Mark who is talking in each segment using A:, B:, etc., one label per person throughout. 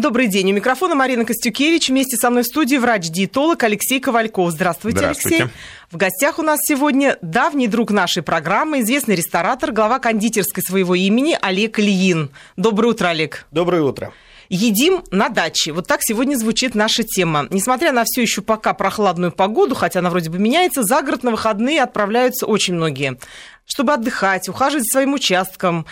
A: Добрый день. У микрофона Марина Костюкевич. Вместе со мной в студии врач-диетолог Алексей Ковальков. Здравствуйте,
B: Здравствуйте,
A: Алексей. В гостях у нас сегодня давний друг нашей программы, известный ресторатор, глава кондитерской своего имени Олег Ильин. Доброе утро, Олег.
C: Доброе утро.
A: Едим на даче. Вот так сегодня звучит наша тема. Несмотря на все еще пока прохладную погоду, хотя она вроде бы меняется, за город на выходные отправляются очень многие. Чтобы отдыхать, ухаживать за своим участком,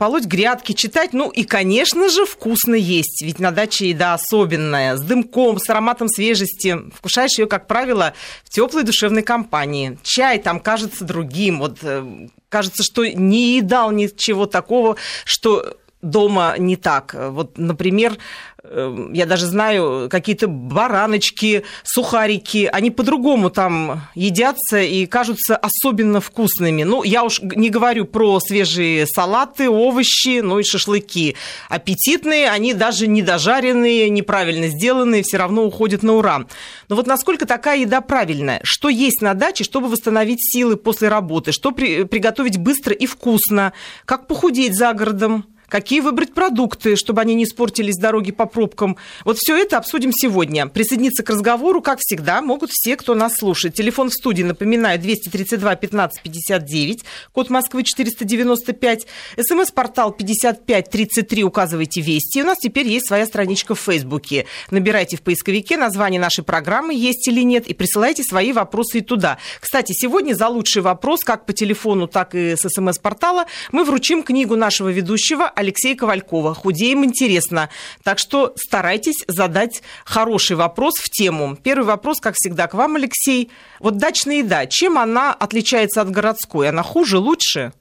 A: полоть грядки, читать, ну и, конечно же, вкусно есть. Ведь на даче еда особенная, с дымком, с ароматом свежести. Вкушаешь ее, как правило, в теплой душевной компании. Чай там кажется другим. Вот э, кажется, что не едал ничего такого, что дома не так. Вот, например, Эм, я даже знаю, какие-то бараночки, сухарики, они по-другому там едятся и кажутся особенно вкусными. Ну, я уж не говорю про свежие салаты, овощи, ну и шашлыки. Аппетитные, они даже недожаренные, неправильно сделанные, все равно уходят на ура. Но вот насколько такая еда правильная? Что есть на даче, чтобы восстановить силы после работы? Что при, приготовить быстро и вкусно? Как похудеть за городом? Какие выбрать продукты, чтобы они не испортились дороги по пробкам. Вот все это обсудим сегодня. Присоединиться к разговору, как всегда, могут все, кто нас слушает. Телефон в студии, напоминаю, 232 15 59, код Москвы 495, смс-портал 5533, указывайте «Вести». У нас теперь есть своя страничка в Фейсбуке. Набирайте в поисковике название нашей программы «Есть или нет» и присылайте свои вопросы и туда. Кстати, сегодня за лучший вопрос, как по телефону, так и с смс-портала, мы вручим книгу нашего ведущего Алексея Ковалькова. Худеем интересно. Так что старайтесь задать хороший вопрос в тему. Первый вопрос, как всегда, к вам, Алексей. Вот дачная еда, чем она отличается от городской? Она хуже, лучше?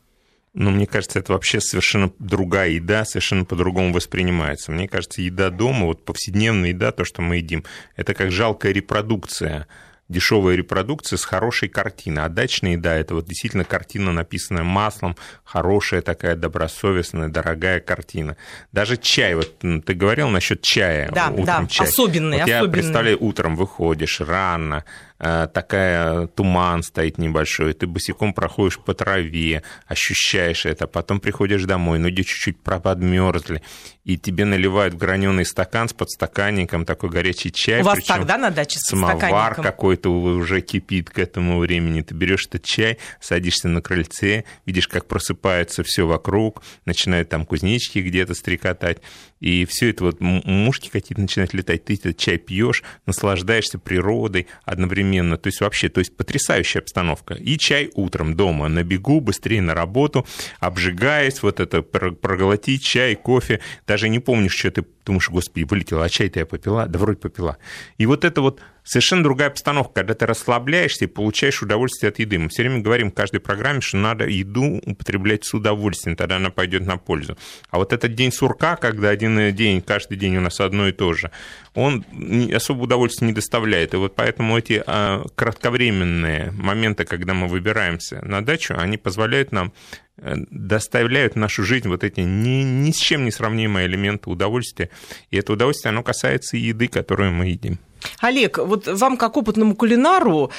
B: Ну, мне кажется, это вообще совершенно другая еда, совершенно по-другому воспринимается. Мне кажется, еда дома, вот повседневная еда, то, что мы едим, это как жалкая репродукция дешевая репродукция с хорошей картиной. А дачная еда – это вот действительно картина, написанная маслом, хорошая такая добросовестная, дорогая картина. Даже чай, вот ты говорил насчет чая.
A: Да, утром да,
B: чай.
A: особенный,
B: вот
A: особенный.
B: Я представляю, утром выходишь рано, такая туман стоит небольшой, ты босиком проходишь по траве, ощущаешь это, потом приходишь домой, ноги чуть-чуть подмерзли, и тебе наливают граненый стакан с подстаканником такой горячий чай.
A: У вас тогда на даче
B: с Самовар какой-то уже кипит к этому времени. Ты берешь этот чай, садишься на крыльце, видишь, как просыпается все вокруг, начинают там кузнечики где-то стрекотать, и все это вот мушки какие-то начинают летать, ты этот чай пьешь, наслаждаешься природой одновременно, то есть вообще, то есть потрясающая обстановка. И чай утром дома, на бегу, быстрее на работу, обжигаясь, вот это проглотить чай, кофе, даже не помнишь, что ты думаешь, господи, вылетела, а чай-то я попила? Да вроде попила. И вот это вот совершенно другая обстановка, когда ты расслабляешься и получаешь удовольствие от еды. Мы все время говорим в каждой программе, что надо еду употреблять с удовольствием, тогда она пойдет на пользу. А вот этот день сурка, когда один день, каждый день у нас одно и то же, он особо удовольствия не доставляет. И вот поэтому эти а, кратковременные моменты, когда мы выбираемся на дачу, они позволяют нам э, доставляют в нашу жизнь вот эти ни, ни с чем не сравнимые элементы удовольствия. И это удовольствие, оно касается и еды, которую мы едим.
A: Олег, вот вам как опытному кулинару,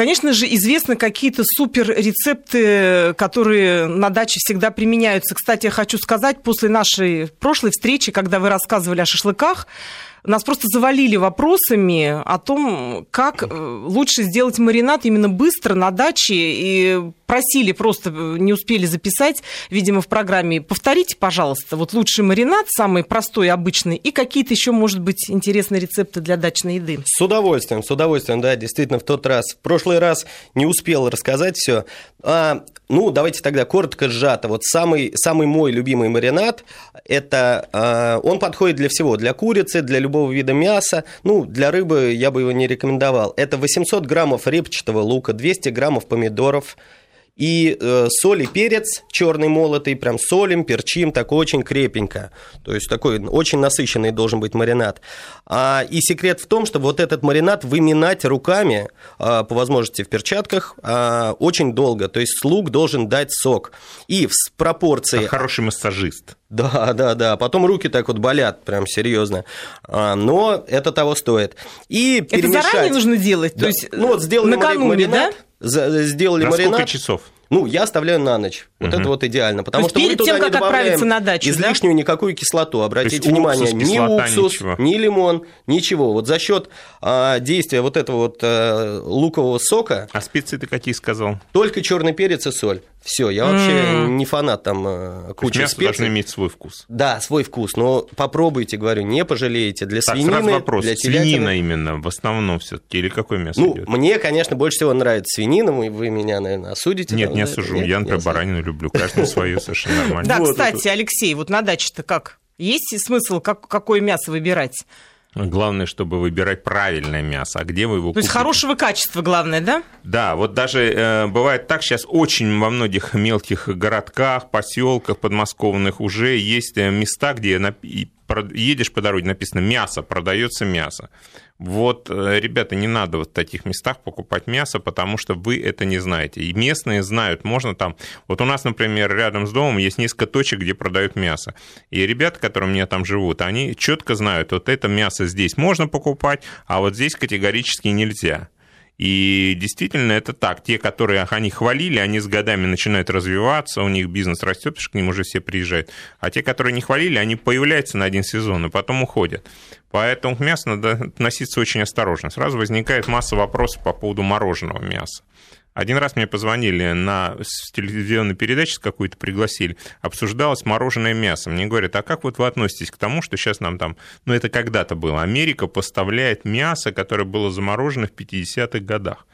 A: Конечно же, известны какие-то супер рецепты, которые на даче всегда применяются. Кстати, я хочу сказать, после нашей прошлой встречи, когда вы рассказывали о шашлыках, нас просто завалили вопросами о том, как э, лучше сделать маринад именно быстро на даче. И просили, просто э, не успели записать, видимо, в программе. Повторите, пожалуйста, вот лучший маринад, самый простой обычный, и какие-то еще, может быть, интересные рецепты для дачной еды.
C: С удовольствием, с удовольствием, да, действительно, в тот раз. В прошлый раз не успел рассказать все. А, ну, давайте тогда коротко сжато. Вот самый, самый мой любимый маринад, это а, он подходит для всего, для курицы, для любого вида мяса. Ну, для рыбы я бы его не рекомендовал. Это 800 граммов репчатого лука, 200 граммов помидоров, и э, соль и перец черный молотый, прям солим, перчим, так очень крепенько. То есть такой очень насыщенный должен быть маринад. А, и секрет в том, что вот этот маринад выминать руками, а, по возможности в перчатках, а, очень долго. То есть слуг должен дать сок. И в пропорции...
B: Как хороший массажист.
C: Да, да, да. Потом руки так вот болят, прям серьезно. А, но это того стоит. И
A: перемешать. Это заранее нужно делать?
C: Да. То есть ну вот сделали накануне, маринад, да? Сделали
B: На
C: маринад.
B: сколько часов?
C: Ну, я оставляю на ночь. Вот
B: Мгм.
C: это вот идеально. Потому что мы
A: перед
C: туда
A: тем, как отправиться на дачу, да?
C: излишнюю никакую кислоту. Обратите внимание,
B: уксус,
C: ни
B: кислота,
C: уксус,
B: ничего.
C: ни лимон, ничего. Вот за счет а, действия вот этого вот а, лукового сока
B: А специи ты какие сказал?
C: только черный перец и соль. Все, я вообще
A: М.
C: не фанат там
B: есть
C: кучи
B: мясо должно
C: специй.
B: иметь свой вкус.
C: Да, свой вкус, но попробуйте, говорю, не пожалеете. Для
B: Так,
C: свинины,
B: сразу вопрос.
C: для телятины.
B: Свинина именно в основном все-таки или какое мясо
C: Ну,
B: идет?
C: мне, конечно, больше всего нравится свинина, вы меня, наверное, осудите.
B: Нет,
C: там
B: не осужу.
C: Нет,
B: Я, например, баранину люблю. Каждому свое совершенно нормально.
A: Да, кстати, Алексей, вот на даче-то как? Есть смысл, как, какое мясо выбирать?
B: Главное, чтобы выбирать правильное мясо. А где вы его
A: То есть
B: купите?
A: хорошего качества, главное, да?
B: Да, вот даже э, бывает так, сейчас очень во многих мелких городках, поселках подмосковных уже есть э, места, где про- едешь по дороге, написано «мясо», продается мясо. Вот, э, ребята, не надо вот в таких местах покупать мясо, потому что вы это не знаете. И местные знают, можно там... Вот у нас, например, рядом с домом есть несколько точек, где продают мясо. И ребята, которые у меня там живут, они четко знают, вот это мясо здесь можно покупать, а вот здесь категорически нельзя. И действительно это так. Те, которые они хвалили, они с годами начинают развиваться, у них бизнес растет, потому что к ним уже все приезжают. А те, которые не хвалили, они появляются на один сезон и потом уходят. Поэтому к мясу надо относиться очень осторожно. Сразу возникает масса вопросов по поводу мороженого мяса. Один раз мне позвонили на телевизионной передаче, с какой-то пригласили, обсуждалось мороженое мясо. Мне говорят, а как вот вы относитесь к тому, что сейчас нам там, ну это когда-то было, Америка поставляет мясо, которое было заморожено в 50-х годах.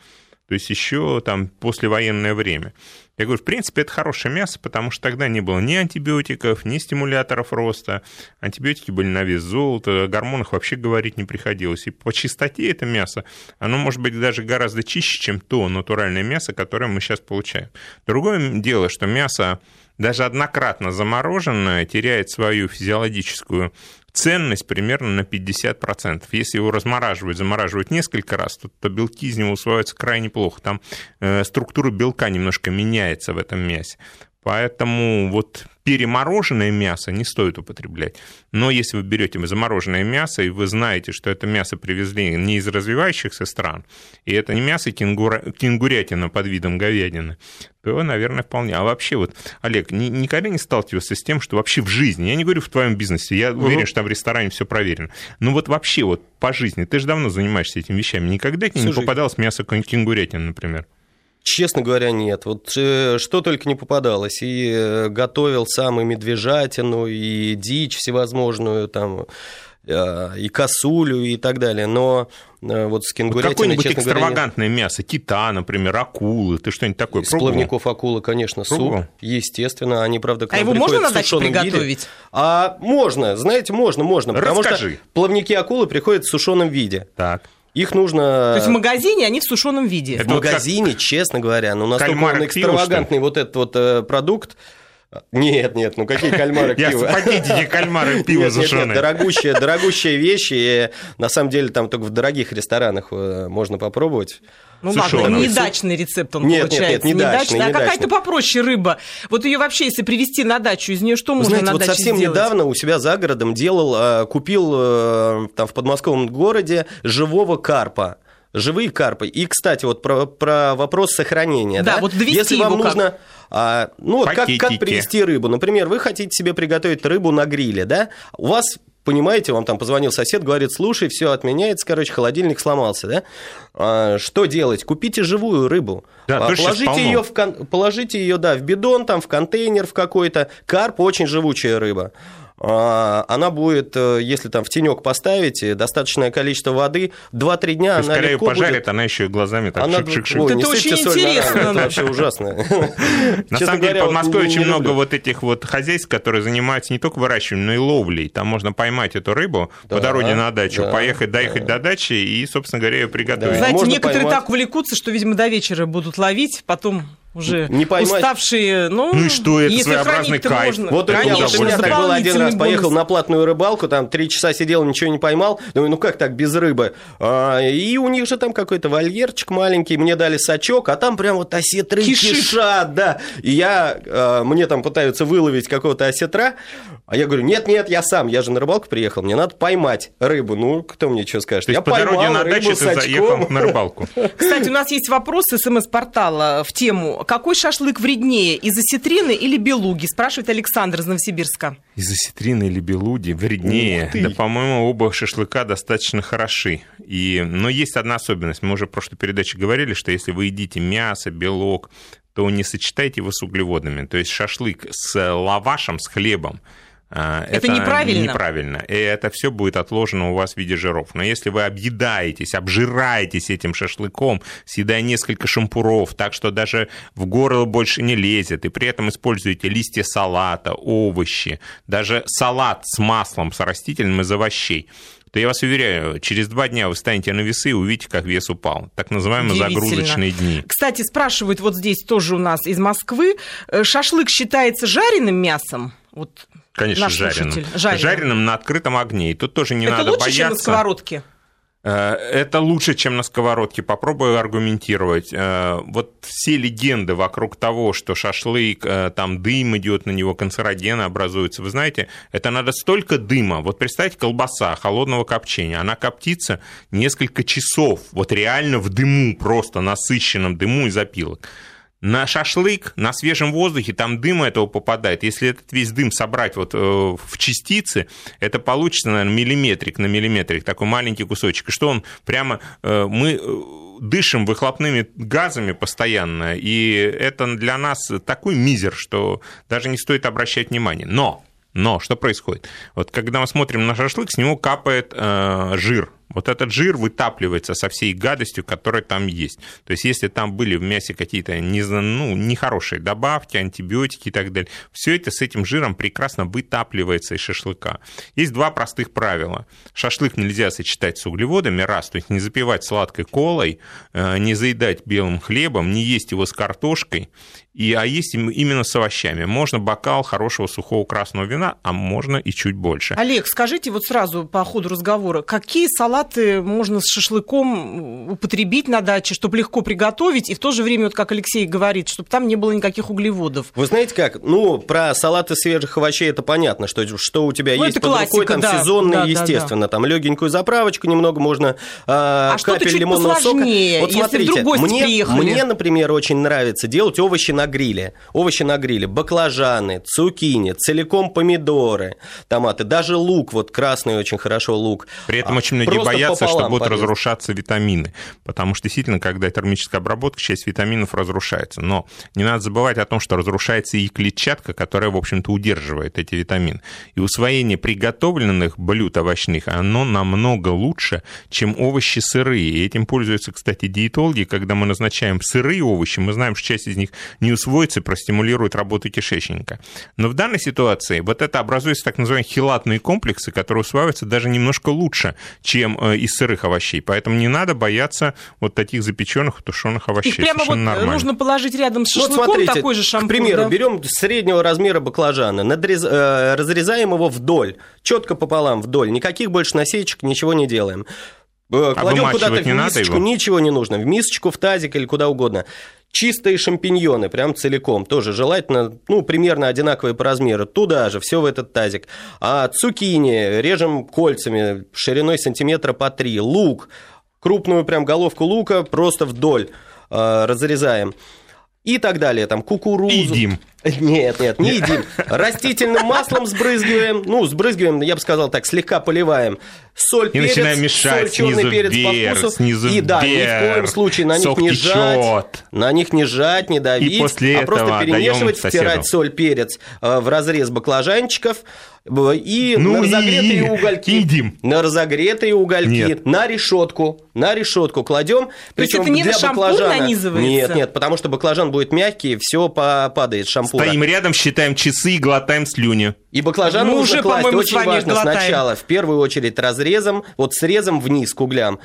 B: То есть еще там послевоенное время. Я говорю, в принципе, это хорошее мясо, потому что тогда не было ни антибиотиков, ни стимуляторов роста. Антибиотики были на вес золота, о гормонах вообще говорить не приходилось. И по чистоте это мясо, оно может быть даже гораздо чище, чем то натуральное мясо, которое мы сейчас получаем. Другое дело, что мясо даже однократно замороженное теряет свою физиологическую ценность примерно на 50%. Если его размораживать, замораживать несколько раз, то, то белки из него усваиваются крайне плохо. Там э, структура белка немножко меняется в этом мясе. Поэтому вот перемороженное мясо не стоит употреблять. Но если вы берете замороженное мясо, и вы знаете, что это мясо привезли не из развивающихся стран, и это не мясо кенгура, кенгурятина под видом говядины, то, наверное, вполне. А вообще вот, Олег, ни- никогда не сталкивался с тем, что вообще в жизни, я не говорю в твоем бизнесе, я уверен, что там в ресторане все проверено, но вот вообще вот по жизни, ты же давно занимаешься этими вещами, никогда тебе не попадалось мясо кенгурятины, например?
C: Честно говоря, нет. Вот э, что только не попадалось. И э, готовил сам и медвежатину, и дичь всевозможную, там, э, и косулю, и так далее. Но э, вот с
B: Вот
C: кенгурятиной,
B: какое-нибудь
C: честно говоря,
B: экстравагантное мясо, кита, например, акулы, ты что-нибудь такое
C: Из
B: пробовал?
C: плавников акулы, конечно,
B: Пробовал?
C: суп, естественно. Они, правда, к
A: А
C: нам
A: его можно на даче
C: сушеном виде.
A: приготовить?
C: А можно, знаете, можно, можно. Потому
B: Расскажи.
C: что плавники акулы приходят в сушеном виде.
B: Так.
C: Их нужно...
A: То есть в магазине они в сушеном виде.
C: В
B: Это как-
C: магазине, честно говоря, ну настолько он экстравагантный вот этот вот э, продукт. Нет, нет, ну какие кальмары
B: в пакетике кальмары пиво
C: Нет, нет, нет,
B: сушеное.
C: дорогущая, дорогущая вещь, и на самом деле там только в дорогих ресторанах э, можно попробовать.
A: Ну
B: Сушеный.
A: ладно, не дачный рецепт он
C: Нет, нет,
A: получается.
C: нет, не дачный,
A: дачный, а какая-то попроще рыба. Вот ее вообще, если привезти на дачу, из нее что
C: Вы
A: можно
C: знаете,
A: на
C: вот
A: даче
C: совсем
A: сделать?
C: недавно у себя за городом делал, э, купил э, там в подмосковном городе живого карпа. Живые карпы. И, кстати, вот про, про вопрос сохранения.
A: Да,
C: Да,
A: вот довести
C: Если вам
A: его как?
C: нужно... а, ну, вот как, как привезти рыбу? Например, вы хотите себе приготовить рыбу на гриле, да? У вас Понимаете, вам там позвонил сосед, говорит, слушай, все отменяется, короче, холодильник сломался, да? А, что делать? Купите живую рыбу.
B: Да,
C: А, положите ее в кон- положите ее, да, в бидон, там, в контейнер в какой-то. Карп очень живучая рыба. А, Она будет, э, если там в тенек поставите, достаточное количество воды, 2-3 дня
B: То
C: она
B: когда ее
C: легко
B: пожарят,
C: будет...
B: она еще и глазами так
C: Она...
B: шик-шик-шик.
C: Ой,
A: Это очень интересно.
C: Это вообще ужасно.
B: На самом деле, в
C: не-
B: очень много вот этих вот хозяйств, которые занимаются не только выращиванием, но и ловлей. Там можно поймать эту рыбу по дороге на дачу,
C: да,
B: поехать, доехать до дачи и, собственно говоря, ее приготовить.
A: Знаете, некоторые так увлекутся, что, видимо, до вечера будут ловить, потом уже
C: Не поймать.
A: уставшие. Ну,
B: Ну и что, это
A: если
B: своеобразный кайф.
A: можно.
C: Вот у меня,
A: Конечно,
C: вот у меня так было один раз,
A: дополнительный
C: поехал
A: бонус.
C: на платную рыбалку, там три часа сидел, ничего не поймал. Думаю, ну как так, без рыбы? А, и у них же там какой-то вольерчик маленький, мне дали сачок, а там прям вот осетры
A: Кишит.
C: кишат, да. И я, а, мне там пытаются выловить какого-то осетра, А я говорю, нет-нет, я сам, я же на рыбалку приехал, мне надо поймать рыбу. Ну, кто мне что скажет?
B: То есть
C: я
B: по дороге
C: поймал
B: на
C: рыбу
B: дачу
C: с
B: ты заехал на рыбалку.
A: Кстати, у нас есть вопрос с СМС-портала в тему «Какой шашлык вреднее, из осетрины или белуги?» спрашивает Александр из Новосибирска.
B: Из осетрины или белуди вреднее. Да, по-моему, оба шашлыка достаточно хороши. И... Но есть одна особенность. Мы уже в прошлой передаче говорили, что если вы едите мясо, белок, то не сочетайте его с углеводами. То есть шашлык с лавашем, с хлебом, а,
A: Это неправильно.
B: неправильно. И это все будет отложено у вас в виде жиров. Но если вы объедаетесь, обжираетесь этим шашлыком, съедая несколько шампуров, так что даже в горло больше не лезет, и при этом используете листья салата, овощи, даже салат с маслом, с растительным из овощей, то я вас уверяю, через два дня вы встанете на весы и увидите, как вес упал. Так называемые загрузочные дни.
A: Кстати, спрашивают вот здесь тоже у нас из Москвы, э, шашлык считается жареным мясом? Вот
B: Конечно,
A: наш
B: жареным.
A: слушатель. Жареным.
B: Жареным на открытом огне. И тут тоже не
A: Это
B: надо
A: лучше, чем на
B: бояться.
A: сковородке?
B: Э, Это лучше, чем на сковородке. Попробую аргументировать. Э, Вот все легенды вокруг того, что шашлык, э, там дым идет на него, канцерогены образуются. Вы знаете, это надо столько дыма. Вот представьте, колбаса холодного копчения. Она коптится несколько часов. Вот реально в дыму, просто насыщенном дыму из опилок. На шашлык, на свежем воздухе, там дыма этого попадает. Если этот весь дым собрать вот э, в частицы, это получится, наверное, миллиметрик на миллиметрик, такой маленький кусочек. И что он прямо... э, Мы э, дышим выхлопными газами постоянно, и это для нас такой мизер, что даже не стоит обращать внимания. Но, но, что происходит? Вот когда мы смотрим на шашлык, с него капает э, жир. Вот этот жир вытапливается со всей гадостью, которая там есть. То есть, если там были в мясе какие-то не, ну, нехорошие добавки, антибиотики и так далее, все это с этим жиром прекрасно вытапливается из шашлыка. Есть два простых правила. Шашлык нельзя сочетать с углеводами, раз, то есть не запивать сладкой колой, э, не заедать белым хлебом, не есть его с картошкой, и, а есть им- именно с овощами. Можно бокал хорошего сухого красного вина, а можно и чуть больше.
A: Олег, скажите вот сразу по ходу разговора, какие салаты можно с шашлыком употребить на даче, чтобы легко приготовить, и в то же время, вот как Алексей говорит, чтобы там не было никаких углеводов?
C: Вы знаете как? Ну, про салаты свежих овощей это понятно, что, что у тебя
A: Ну,
C: есть
A: это
C: под рукой,
A: классика,
C: там
A: да,
C: сезонные,
A: да, да,
C: естественно, там легенькую заправочку немного можно, а,
A: А что-то
C: капель
A: чуть
C: лимонного
A: посложнее,
C: сока. Вот
A: если
C: смотрите, мне,
A: приехали.
C: мне, например, очень нравится делать овощи на гриле. Овощи на гриле, баклажаны, цукини, целиком помидоры, томаты, даже лук, вот красный очень хорошо лук.
B: При этом
C: А,
B: очень многие
C: просто
B: боятся, что будут
C: порезать.
B: разрушаться витамины, потому что действительно, когда термическая обработка, часть витаминов разрушается. Но не надо забывать о том, что разрушается и клетчатка, которая, в общем-то, удерживает эти витамины. И усвоение приготовленных блюд овощных, оно намного лучше, чем овощи сырые. И этим пользуются, кстати, диетологи. Когда мы назначаем сырые овощи, мы знаем, что часть из них не усвоится, простимулирует работу кишечника. Но в данной ситуации вот это образуются так называемые хилатные комплексы, которые усваиваются даже немножко лучше, чем э, из сырых овощей. Поэтому не надо бояться вот таких запеченных, тушеных овощей.
A: Их прямо вот
B: Совершенно
A: э,
B: нормально.
A: нужно положить рядом с
C: Ну, вот
A: шашлыком,
C: смотрите,
A: такой же шампур.
C: К примеру,
A: да?
C: берем среднего размера баклажана, надрез- э, разрезаем его вдоль, четко пополам вдоль, никаких больше насечек, ничего не делаем. Э, Кладем
B: вымачивать
C: куда-то в
B: не
C: мисочку,
B: его?
C: ничего не нужно, в мисочку, в тазик или куда угодно. Чистые шампиньоны, прям целиком, тоже желательно, ну, примерно одинаковые по размеру, туда же, все в этот тазик. А цукини режем кольцами, шириной сантиметра по три. Лук, крупную прям головку лука просто вдоль э, разрезаем. И так далее, там кукурузу.
B: Едим.
C: Нет, нет, не едим. Растительным маслом сбрызгиваем, ну, сбрызгиваем, я бы сказал так, слегка поливаем. Соль,
B: И
C: перец,
B: начинаем мешать
C: соль, черный
B: снизу
C: перец
B: вверх,
C: по вкусу.
B: снизу
C: и да, ни в
B: вверх,
C: коем случае на них
B: сок
C: не
B: течет.
C: жать, на них не жать, не давить,
B: И после
C: а просто
B: этого
C: перемешивать,
B: даем
C: втирать соль, перец э, в разрез баклажанчиков и
B: Ну
C: на
B: и
C: разогретые угольки.
B: едим.
C: На разогретые угольки,
B: Нет.
C: на решетку, на решетку кладем. Причем
A: это не
C: для баклажана...
A: нанизывается?
C: Нет, нет, потому что баклажан будет мягкий, все падает с шампура.
B: Стоим рядом, считаем часы и глотаем слюни.
C: И баклажан
A: Мы
C: нужно
A: уже,
C: класть очень важно
A: глотаем.
C: сначала, в первую очередь разрезом, вот срезом вниз к углям.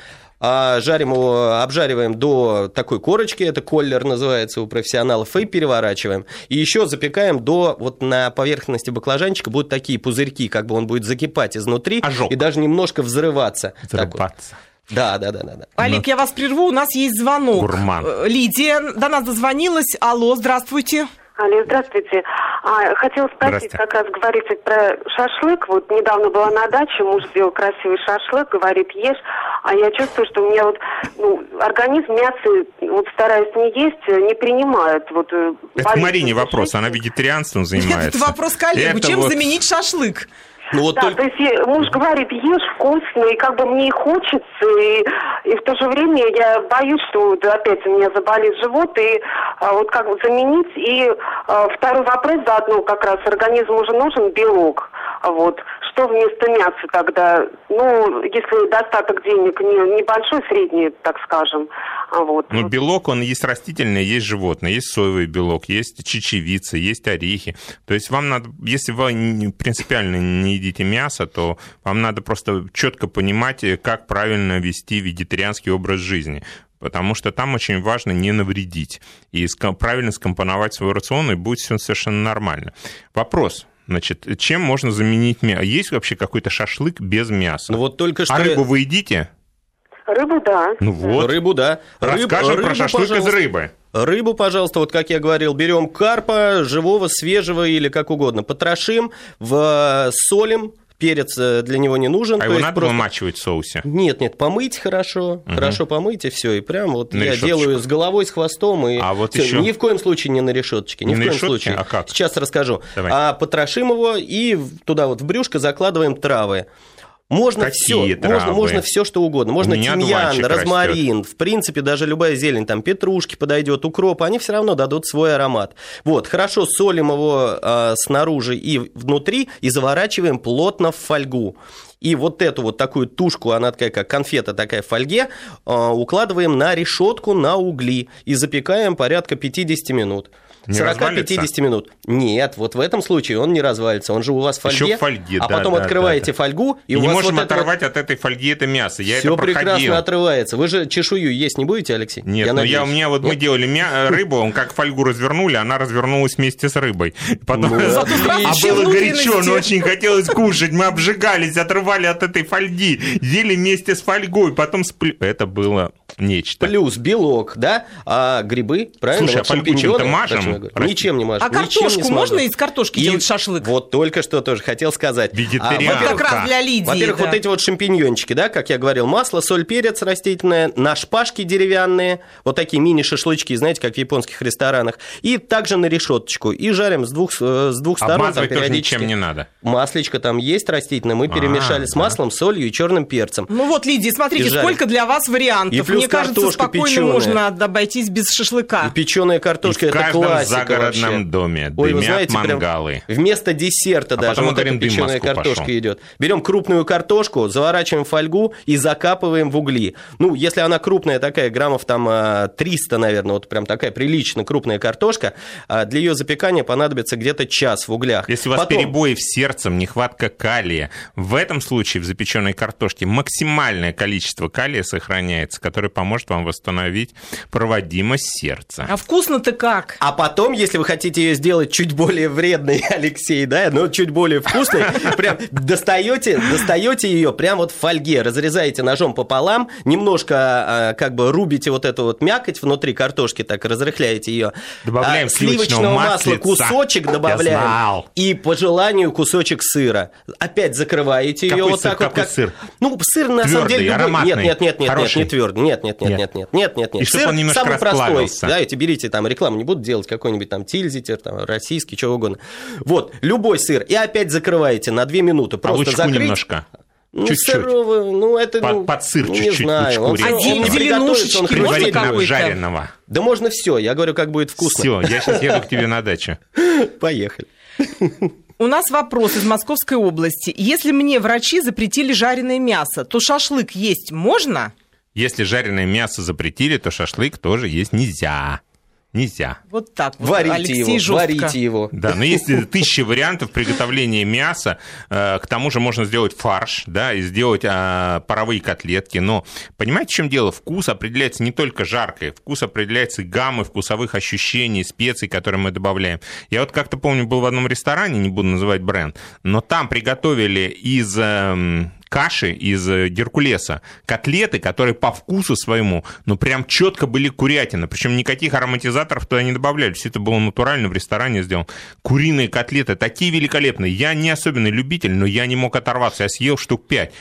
C: А жарим его, обжариваем до такой корочки, это коллер называется у профессионалов, и переворачиваем. И еще запекаем до, вот на поверхности баклажанчика будут такие пузырьки, как бы он будет закипать изнутри
B: Ожог.
C: и даже немножко взрываться.
B: Зарубаться.
C: Да, да, да, да, да.
A: Олег, я вас прерву, у нас есть звонок.
B: Гурман.
A: Э, Лидия до нас дозвонилась. Алло, здравствуйте.
D: Алло, здравствуйте. А, хотела спросить, как раз говорите про шашлык. Вот недавно была на даче, муж сделал красивый шашлык, говорит, ешь. А я чувствую, что у меня вот ну, организм мясо, вот стараюсь не есть, не принимает. Вот,
B: э, это Марине вопрос, она вегетарианством занимается.
A: Нет, это вопрос коллегу. Чем вот... заменить шашлык?
D: Ну, вот да, только... то есть муж говорит, ешь вкусно, и как бы мне и хочется, и, и в то же время я боюсь, что да, опять у меня заболит живот, и а, вот как бы заменить. И а, второй вопрос заодно как раз, организму уже нужен белок. Вот. Что вместо мяса тогда? Ну, если достаток денег не, небольшой, средний, так скажем. Вот.
B: Ну, белок, он есть растительный, есть животный. Есть соевый белок, есть чечевица, есть орехи. То есть вам надо, если вы принципиально не едите мясо, то вам надо просто четко понимать, как правильно вести вегетарианский образ жизни потому что там очень важно не навредить и правильно скомпоновать свой рацион, и будет все совершенно нормально. Вопрос, Значит, чем можно заменить мясо? Есть вообще какой-то шашлык без мяса?
C: Ну вот только что... А
B: рыбу вы едите?
D: Рыбу, да.
C: Ну вот. Рыбу, да.
B: Расскажем рыбу, про шашлык пожалуйста. из рыбы.
C: Рыбу, пожалуйста, вот как я говорил, берем карпа, живого, свежего или как угодно, потрошим, в солим, перец э, для него не нужен.
B: А его надо просто... вымачивать в соусе?
C: Нет, нет, помыть хорошо, угу. хорошо помыть и все, и прям вот на я решеточку. делаю с головой, с хвостом и
B: а вот еще...
C: ни в коем случае не на решеточке, ни не в коем решетке? случае.
B: А как?
C: Сейчас расскажу. Давай. А потрошим его и туда вот в брюшко закладываем травы. Можно все, можно, можно все, что угодно. Можно тимьян, розмарин, растет. в принципе, даже любая зелень, там петрушки подойдет, укроп, они все равно дадут свой аромат. Вот, хорошо солим его э, снаружи и внутри и заворачиваем плотно в фольгу. И вот эту вот такую тушку, она такая, как конфета такая в фольге, э, укладываем на решетку на угли и запекаем порядка 50 минут. 40-50 минут. Нет, вот в этом случае он не развалится. Он же у вас в фольге.
B: Еще в фольге,
C: А да, потом да, открываете да, фольгу,
B: и, и у не вас можем вот оторвать вот... от этой фольги это мясо. Я
C: Все
B: это
C: прекрасно отрывается. Вы же чешую есть не будете, Алексей?
B: Нет, я но надеюсь. я, у меня вот Нет? мы делали мя... рыбу, он как фольгу развернули, она развернулась вместе с рыбой. Потом... Ну, а было горячо, но очень хотелось кушать. Мы обжигались, отрывали от этой фольги, ели вместе с фольгой, потом сплю. Это было нечто.
C: Плюс белок, да? А грибы, правильно?
B: Слушай, вот а чем-то мажем?
C: Ничем не мажем.
A: А картошку можно из картошки и делать шашлык?
C: Вот только что тоже хотел сказать.
B: Вегетарианка.
A: А, вот как раз для Лидии.
C: Во-первых, да. вот эти вот шампиньончики, да, как я говорил, масло, соль, перец растительное, на шпажки деревянные, вот такие мини-шашлычки, знаете, как в японских ресторанах, и также на решеточку. И жарим с двух, э, с двух сторон.
B: Там, тоже ничем не надо.
C: Масличко там есть растительное, мы перемешали а, с маслом, солью и черным перцем.
A: Ну вот, Лидия, смотрите, сколько для вас вариантов. Мне кажется, спокойно печеная. можно обойтись без шашлыка.
C: И печеная картошка,
B: и
C: это классика
B: загородном
C: вообще.
B: доме Ой, вы знаете,
C: мангалы. вместо десерта а даже вот эта печеная картошка пошел. идет. Берем крупную картошку, заворачиваем в фольгу и закапываем в угли. Ну, если она крупная такая, граммов там 300, а, наверное, вот прям такая прилично крупная картошка, а, для ее запекания понадобится где-то час в углях.
B: Если у вас Потом... перебои в сердцем, нехватка калия, в этом случае в запеченной картошке максимальное количество калия сохраняется, которое поможет вам восстановить проводимость сердца.
A: А вкусно-то как?
C: А потом, если вы хотите ее сделать чуть более вредной, Алексей, да, но чуть более вкусной, прям достаете, достаете ее прям вот в фольге, разрезаете ножом пополам, немножко а, как бы рубите вот эту вот мякоть внутри картошки, так разрыхляете ее.
B: Добавляем а,
C: сливочного масла кусочек добавляем. И по желанию кусочек сыра. Опять закрываете ее вот так вот. Как...
B: сыр?
C: Ну, сыр на самом деле любой. Нет, нет, нет, нет, нет, не твердый. Нет, нет, нет, нет, нет, нет, нет, нет.
B: И сыр самый
C: простой. Давайте берите там рекламу, не буду делать какой-нибудь там тильзитер, там российский, что угодно. Вот, любой сыр. И опять закрываете на 2 минуты. Просто а закрыть.
B: немножко.
C: Ну, чуть-чуть. Сырого, ну, это,
B: под, ну, под сыр
C: ну,
B: чуть-чуть.
C: Не знаю. Он,
A: Один зеленушечки,
B: предварительно жареного.
C: Да можно все, я говорю, как будет вкусно.
B: Все, я сейчас еду к тебе на дачу.
C: Поехали.
A: У нас вопрос из Московской области. Если мне врачи запретили жареное мясо, то шашлык есть можно?
B: Если жареное мясо запретили, то шашлык тоже есть нельзя. Нельзя.
A: Вот так вот.
C: Варите Алексей его, жестко. варите его.
B: Да, но есть тысячи вариантов приготовления мяса. Э, к тому же можно сделать фарш, да, и сделать а, паровые котлетки. Но понимаете, в чем дело? Вкус определяется не только жаркой. Вкус определяется гаммой вкусовых ощущений, специй, которые мы добавляем. Я вот как-то помню, был в одном ресторане, не буду называть бренд, но там приготовили из эм, каши из э, геркулеса, котлеты, которые по вкусу своему, ну, прям четко были курятина, причем никаких ароматизаторов туда не добавляли, все это было натурально в ресторане сделано. Куриные котлеты такие великолепные. Я не особенный любитель, но я не мог оторваться, я съел штук пять.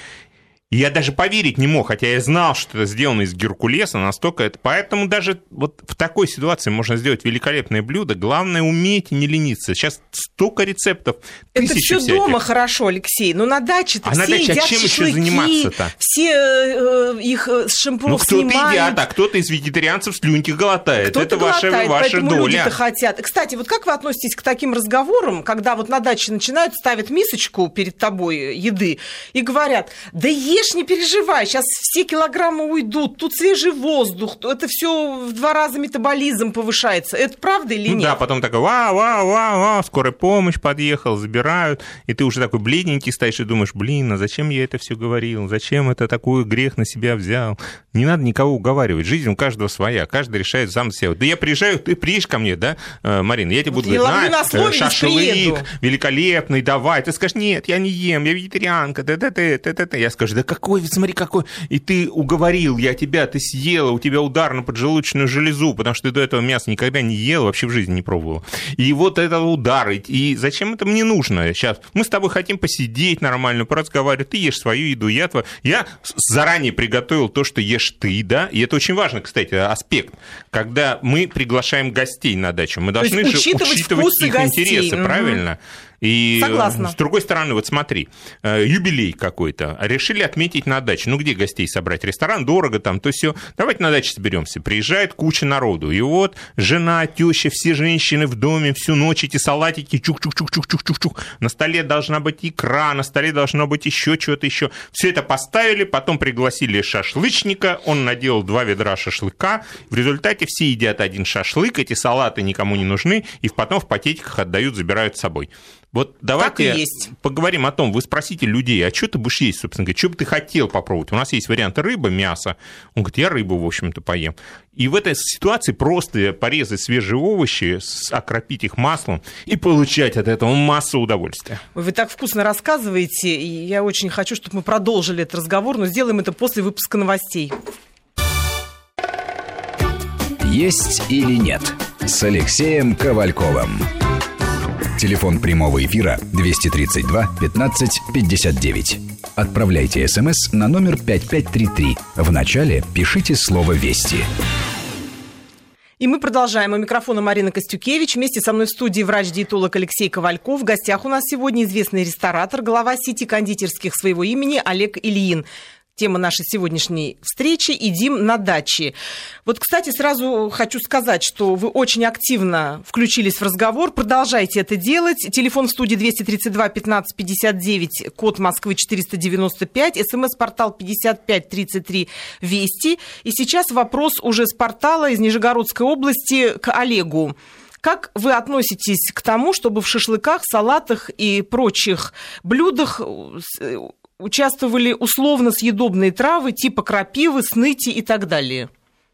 B: И я даже поверить не мог, хотя я знал, что это сделано из геркулеса, настолько это... Поэтому даже вот в такой ситуации можно сделать великолепное блюдо. Главное, уметь не лениться. Сейчас столько рецептов,
A: Это все
B: всяких.
A: дома хорошо, Алексей. Но на даче-то
B: А на
A: все
B: даче, а
A: едят
B: чем еще заниматься-то?
A: Все э, их э, с
B: Ну,
A: шампуров
B: кто-то
A: снимают.
B: едят, а кто-то из вегетарианцев слюнки глотает.
A: Кто-то
B: это ваша,
A: глотает,
B: ваша
A: поэтому
B: доля.
A: люди-то хотят. Кстати, вот как вы относитесь к таким разговорам, когда вот на даче начинают, ставят мисочку перед тобой еды и говорят, да ешь, не переживай, сейчас все килограммы уйдут, тут свежий воздух, это все в два раза метаболизм повышается. Это правда или
B: Ну
A: нет?
B: да, потом такой, вау, вау, вау, вау, скорая помощь подъехал, забирают, и ты уже такой бледненький стоишь и думаешь, блин, а зачем я это все говорил, зачем это такой грех на себя взял? Не надо никого уговаривать, жизнь у каждого своя, каждый решает сам за себя. Да я приезжаю, ты приедешь ко мне, да, э, Марина, я тебе
A: Вот
B: буду
A: я
B: говорить,
A: на
B: «На,
A: слове,
B: э, шашлык
A: приеду».
B: великолепный, давай. Ты скажешь, нет, я не ем, я вегетарианка, т т т т т Я скажу, да какой, смотри, какой. И ты уговорил, я тебя, ты съела, у тебя удар на поджелудочную железу, потому что ты до этого мяса никогда не ел, вообще в жизни не пробовал. И вот этот удар, и- зачем это мне нужно сейчас? Мы с тобой хотим посидеть нормально, поразговаривать, ты ешь свою еду, я твою. Я заранее приготовил то, что ешь ты, да, и это очень важно, кстати, аспект. Когда мы приглашаем гостей на дачу, мы должны же
A: учитывать
B: учитывать их
A: гостей.
B: интересы,
A: Мгм.
B: правильно? И
A: Согласна.
B: с другой стороны, вот смотри, э, юбилей какой-то, решили отметить на даче. Ну, где гостей собрать? Ресторан дорого там, то все. Давайте на даче соберемся. Приезжает куча народу. И вот жена, теща, все женщины в доме всю ночь эти салатики чук-чук-чук-чук-чук-чук. На столе должна быть икра, на столе должно быть еще что-то еще. Все это поставили, потом пригласили шашлычника, он наделал два ведра шашлыка. В результате все едят один шашлык, эти салаты никому не нужны, и потом в пакетиках отдают, забирают с собой. Вот давайте поговорим о том, вы спросите людей, а что ты будешь есть, собственно говоря, что бы ты хотел попробовать? У нас есть варианты рыбы, мяса. Он говорит, я рыбу, в общем-то, поем. И в этой ситуации просто порезать свежие овощи, окропить их маслом и получать от этого массу удовольствия.
A: Ой, Вы так вкусно рассказываете, и я очень хочу, чтобы мы продолжили этот разговор, но сделаем это после выпуска новостей.
E: «Есть или нет» с Алексеем Ковальковым. Телефон прямого эфира 232 15 59. Отправляйте смс на номер 5533. В начале пишите слово «Вести».
A: И мы продолжаем. У микрофона Марина Костюкевич. Вместе со мной в студии врач-диетолог Алексей Ковальков. В гостях у нас сегодня известный ресторатор, глава сети кондитерских своего имени Олег Ильин. Тема нашей сегодняшней встречи «Едим на даче». Вот, кстати, сразу хочу сказать, что вы очень активно включились в разговор. Продолжайте это делать. Телефон в студии 232 15 59, код Москвы 495, смс-портал 5533 Вести. И сейчас вопрос уже с портала из Нижегородской области к Олегу. Как вы относитесь к тому, чтобы в шашлыках, салатах и прочих блюдах э, участвовали условно съедобные травы типа крапивы, сныти и так далее?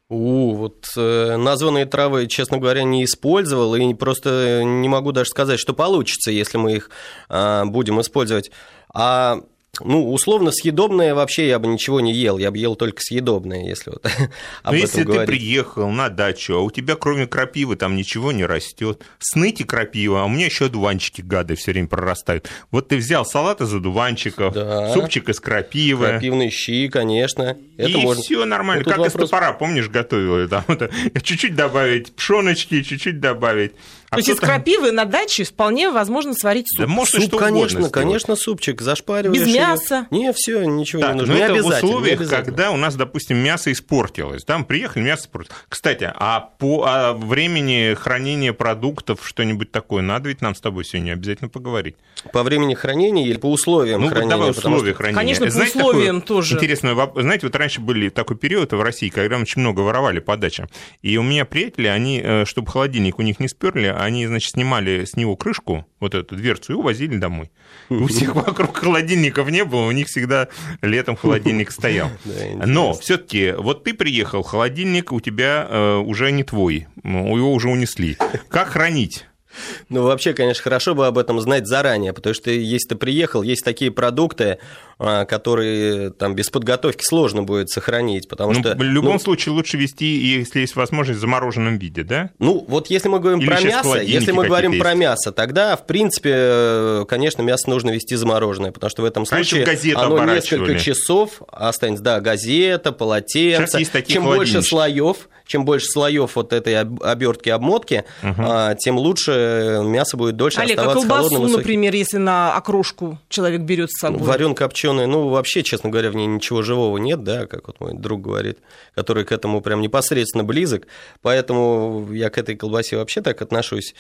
C: У, вот э, названные травы, честно говоря, не использовал и просто не могу даже сказать, что получится, если мы их а, будем использовать. А ну, условно, съедобное вообще я бы ничего не ел, я бы ел только съедобное, если вот об
B: Но
C: этом
B: если ты
C: говорить.
B: приехал на дачу, а у тебя кроме крапивы там ничего не растет, сныти крапива, а у меня еще одуванчики гады все время прорастают. Вот ты взял салат из одуванчиков,
C: Да.
B: супчик из крапивы.
C: Крапивные щи, конечно. Это
B: и
C: можно.
B: все нормально.
C: Ну,
B: как из
C: вопрос-
B: топора, помнишь, готовила? Там, чуть-чуть добавить пшеночки, чуть-чуть добавить.
A: То есть из крапивы на даче вполне возможно сварить суп.
B: Да можно
C: Суп,
B: что угодно
C: конечно, конечно, супчик, зашпариваешь.
A: Без мяса?
C: Не, все, ничего
B: Так,
C: не нужно.
B: но
C: Не
B: это в
C: обязательно, не
B: условиях,
C: обязательно.
B: когда у нас, допустим, мясо испортилось. Там приехали, мясо испортилось. Кстати, а по а времени хранения продуктов что-нибудь такое надо ведь нам с тобой сегодня обязательно поговорить.
C: По времени хранения или по условиям
B: Ну, вот
C: хранения?
B: давай
C: потому
B: условия
C: что-
B: хранения.
A: Конечно, по
B: Знаете,
A: условиям
B: такой
A: тоже.
B: Интересный воп- Знаете, вот раньше были такой период в России, когда очень много воровали по дачам. И у меня приятели, они, э, чтобы холодильник у них не сперли, они, значит, снимали с него крышку, вот эту дверцу, и увозили домой. И у всех вокруг холодильников не было, у них всегда летом холодильник стоял. Но все-таки, вот ты приехал, холодильник у тебя э, уже не твой, его уже унесли. Как хранить?
C: Ну, вообще, конечно, хорошо бы об этом знать заранее, потому что если ты приехал, есть такие продукты, а, которые там без подготовки сложно будет сохранить, потому
B: Ну,
C: что...
B: в любом
C: ну,
B: случае лучше вести, если есть возможность, в замороженном виде, да?
C: Ну, вот если мы говорим
B: Или
C: про мясо, если мы говорим
B: какие-то
C: про
B: есть?
C: мясо, тогда, в принципе, конечно, мясо нужно вести замороженное, потому что в этом случае
B: газету
C: оно несколько часов останется. Да, газета, полотенце.
B: Сейчас есть такие
C: Чем больше слоев, чем больше слоев вот этой об- обертки, обмотки, а, тем лучше мясо будет дольше
A: Олег, а
C: оставаться
A: колбасу,
C: холодным.
A: например, если на окрошку человек берет с собой?
C: Варен копченый, ну, вообще, честно говоря, в ней ничего живого нет, да, как вот мой друг говорит, который к этому прям непосредственно близок, поэтому я к этой колбасе вообще так отношусь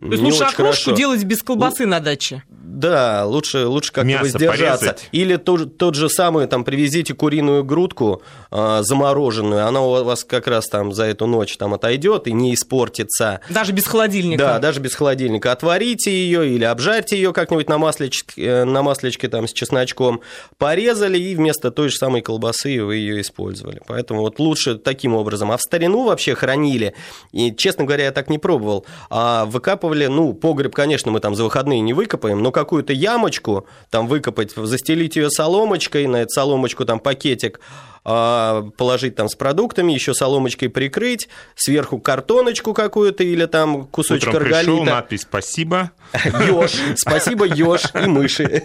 A: То есть
C: не
A: лучше окрошку
C: хорошо.
A: делать без колбасы на даче?
C: Да, лучше, лучше как-то
B: Мясо
C: воздержаться.
B: порезать.
C: Или тот, тот же самый, там, привезите куриную грудку а, замороженную, она у вас как раз там за эту ночь там отойдет и не испортится.
A: Даже без холодильника?
C: Да, даже без холодильника. Отварите ее или обжарьте ее как-нибудь на маслечке, э, на маслечке там с чесночком, порезали и вместо той же самой колбасы вы ее использовали. Поэтому вот лучше таким образом. А в старину вообще хранили, и, честно говоря, я так не пробовал, а выкапывали, ну, погреб, конечно, мы там за выходные не выкопаем, но какую-то ямочку там выкопать, застелить ее соломочкой, на эту соломочку там пакетик положить там с продуктами, еще соломочкой прикрыть, сверху картоночку какую-то или там кусочек
B: Утром пришел,
C: арголита.
B: надпись «Спасибо».
C: Ёж. Спасибо, ёж и мыши.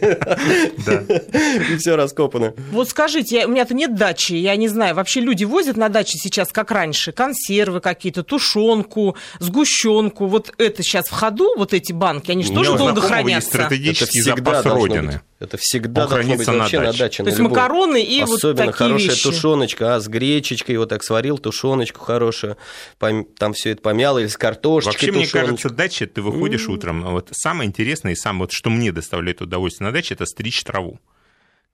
B: Да.
C: И все раскопано.
A: Вот скажите, я- у меня-то нет дачи, я не знаю, вообще люди возят на даче сейчас, как раньше, консервы какие-то, тушенку, сгущенку, вот это сейчас в ходу, вот эти банки, они же тоже
B: у
A: долго хранятся.
B: стратегический запас Родины.
C: быть. Это всегда
B: Он
C: должно быть
B: на
C: вообще на
B: даче.
C: даче.
A: То
C: на
A: есть
C: любой.
A: макароны и вот
C: Особенно
A: такие
C: хорошая
A: вещи.
C: тушеночка, а с гречечкой вот так сварил тушеночку хорошую, там все это помяло, или с картошечкой
B: Вообще, мне
C: тушеночку.
B: кажется, дача, ты выходишь утром, а вот самое интересное и самое, вот, что мне доставляет удовольствие на даче, это стричь траву.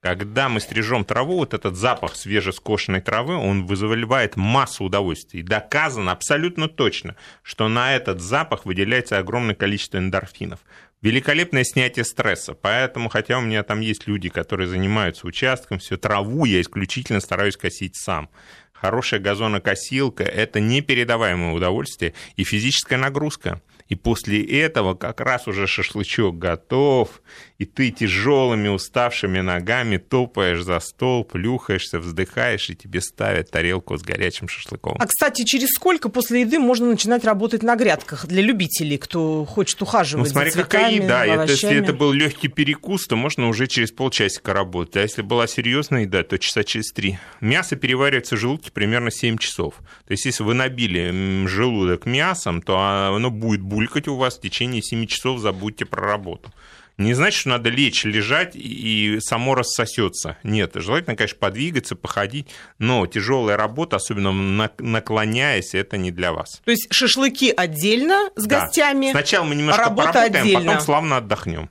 B: Когда мы стрижем траву, вот этот запах свежескошенной травы, он вызывает массу удовольствия. И доказано абсолютно точно, что на этот запах выделяется огромное количество эндорфинов. Великолепное снятие стресса. Поэтому, хотя у меня там есть люди, которые занимаются участком, все траву я исключительно стараюсь косить сам. Хорошая газонокосилка – это непередаваемое удовольствие и физическая нагрузка. И после этого как раз уже шашлычок готов, и ты тяжелыми уставшими ногами топаешь за стол, плюхаешься, вздыхаешь, и тебе ставят тарелку с горячим шашлыком.
A: А, кстати, через сколько после еды можно начинать работать на грядках для любителей, кто хочет
B: Ну,
A: ухаживать
B: смотри,
A: за
B: какая
A: цветами,
B: еда. Это, если это был легкий перекус, то можно уже через полчасика работать. А если была серьезная еда, то часа через три. Мясо переваривается в желудке примерно 7 часов. То есть, если вы набили желудок мясом, то оно будет булькать у вас в течение 7 часов, забудьте про работу. Не значит, что надо лечь, лежать и само рассосется. Нет, желательно, конечно, подвигаться, походить, но тяжелая работа, особенно на- наклоняясь, это не для вас.
A: То есть шашлыки отдельно с
B: Да.
A: гостями,
B: Сначала мы немножко
A: работа
B: поработаем,
A: отдельно.
B: потом славно отдохнем.